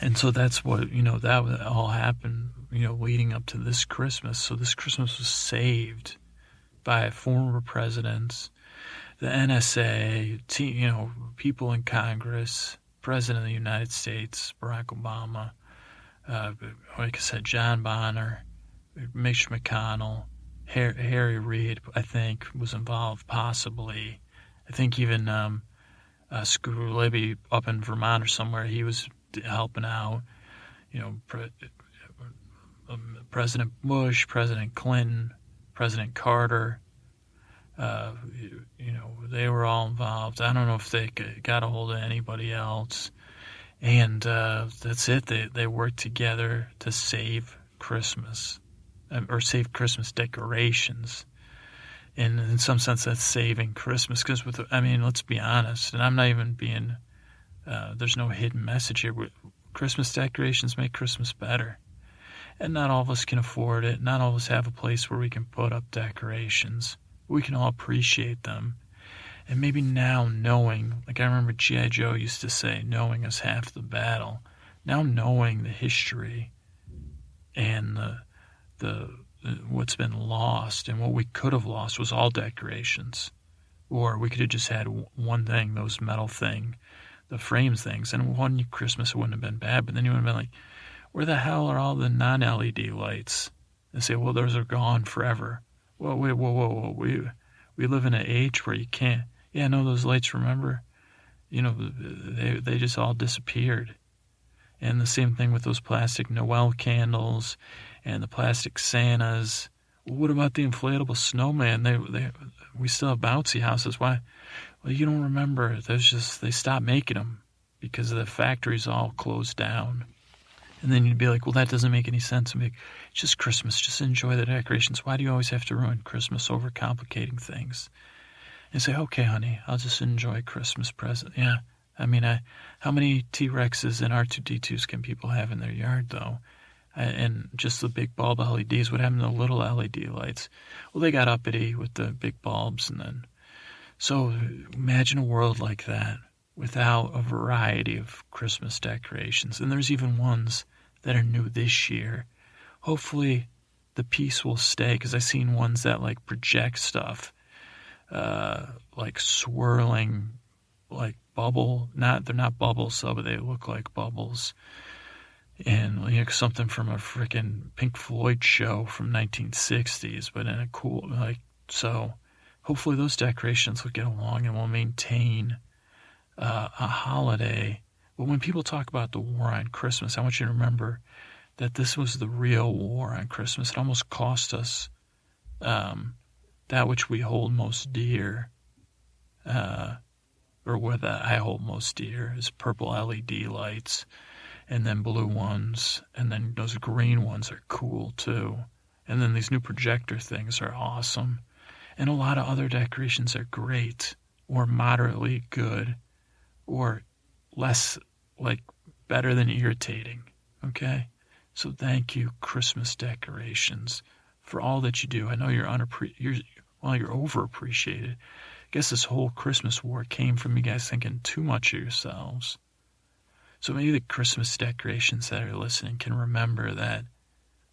And so that's what, you know, that all happened, you know, leading up to this Christmas. So this Christmas was saved by former presidents, the NSA, you know, people in Congress, President of the United States, Barack Obama, uh, like I said, John Bonner, Mitch McConnell, Harry Reid, I think, was involved, possibly. I think even um, uh, Scooter Libby up in Vermont or somewhere, he was helping out. You know, Pre- um, President Bush, President Clinton, President Carter. Uh, you, you, know, they were all involved. I don't know if they got a hold of anybody else. And uh, that's it. They they worked together to save Christmas. Um, or save Christmas decorations. And in some sense, that's saving Christmas. Because with, I mean, let's be honest, and I'm not even being. Uh, there's no hidden message here. Christmas decorations make Christmas better, and not all of us can afford it. Not all of us have a place where we can put up decorations. We can all appreciate them. And maybe now knowing, like I remember G.I. Joe used to say, knowing is half the battle. Now knowing the history and the the uh, what's been lost and what we could have lost was all decorations. Or we could have just had one thing those metal thing the frames things and one christmas it wouldn't have been bad but then you would have been like where the hell are all the non-led lights? And say well those are gone forever. Well wait whoa whoa whoa we we live in an age where you can't yeah no those lights remember? You know they they just all disappeared. And the same thing with those plastic noel candles and the plastic Santas. what about the inflatable snowman? They, they, we still have bouncy houses. Why? Well, you don't remember. There's just they stopped making them because the factories all closed down. And then you'd be like, well, that doesn't make any sense. Like, it's just Christmas. Just enjoy the decorations. Why do you always have to ruin Christmas over complicating things? And say, okay, honey, I'll just enjoy Christmas present. Yeah. I mean, I, how many T Rexes and R2D2s can people have in their yard, though? And just the big bulb LEDs. What happened to the little LED lights? Well, they got uppity with the big bulbs, and then so imagine a world like that without a variety of Christmas decorations. And there's even ones that are new this year. Hopefully, the peace will stay because I've seen ones that like project stuff, uh, like swirling, like bubble. Not they're not bubbles, but they look like bubbles in like something from a freaking Pink Floyd show from 1960s, but in a cool like so. Hopefully those decorations will get along and will maintain uh, a holiday. But when people talk about the war on Christmas, I want you to remember that this was the real war on Christmas. It almost cost us um, that which we hold most dear, uh, or what I hold most dear is purple LED lights and then blue ones, and then those green ones are cool too. And then these new projector things are awesome. And a lot of other decorations are great or moderately good or less like better than irritating. Okay? So thank you, Christmas decorations, for all that you do. I know you're unappre- you're well, you're overappreciated. I guess this whole Christmas war came from you guys thinking too much of yourselves. So maybe the Christmas decorations that are listening can remember that,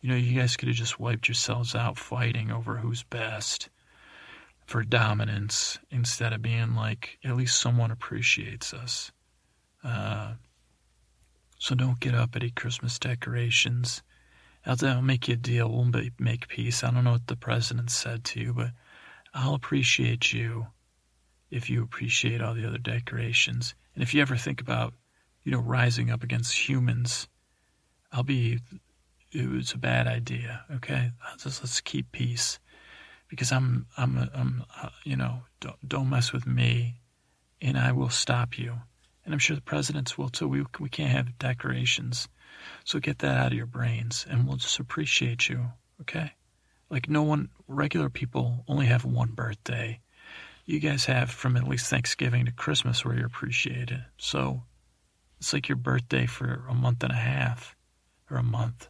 you know, you guys could have just wiped yourselves out fighting over who's best for dominance instead of being like, at least someone appreciates us. Uh, so don't get up at Christmas decorations. I'll, I'll make you a deal. We'll make peace. I don't know what the president said to you, but I'll appreciate you if you appreciate all the other decorations. And if you ever think about you know, rising up against humans, I'll be, it was a bad idea. Okay, just let's keep peace, because I'm, I'm, I'm, uh, you know, don't, don't mess with me, and I will stop you. And I'm sure the presidents will too. We we can't have decorations, so get that out of your brains, and we'll just appreciate you. Okay, like no one, regular people only have one birthday. You guys have from at least Thanksgiving to Christmas where you're appreciated. So it's like your birthday for a month and a half or a month.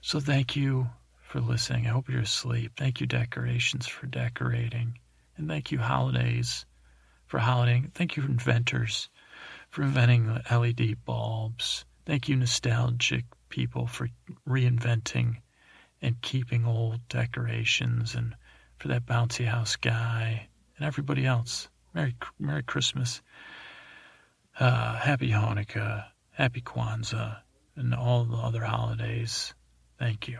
So thank you for listening. I hope you're asleep. Thank you, decorations, for decorating. And thank you, holidays, for holidaying. Thank you, inventors, for inventing the LED bulbs. Thank you, nostalgic people, for reinventing and keeping old decorations and for that bouncy house guy and everybody else. Merry, Merry Christmas uh, Happy Hanukkah, Happy Kwanzaa, and all the other holidays. Thank you.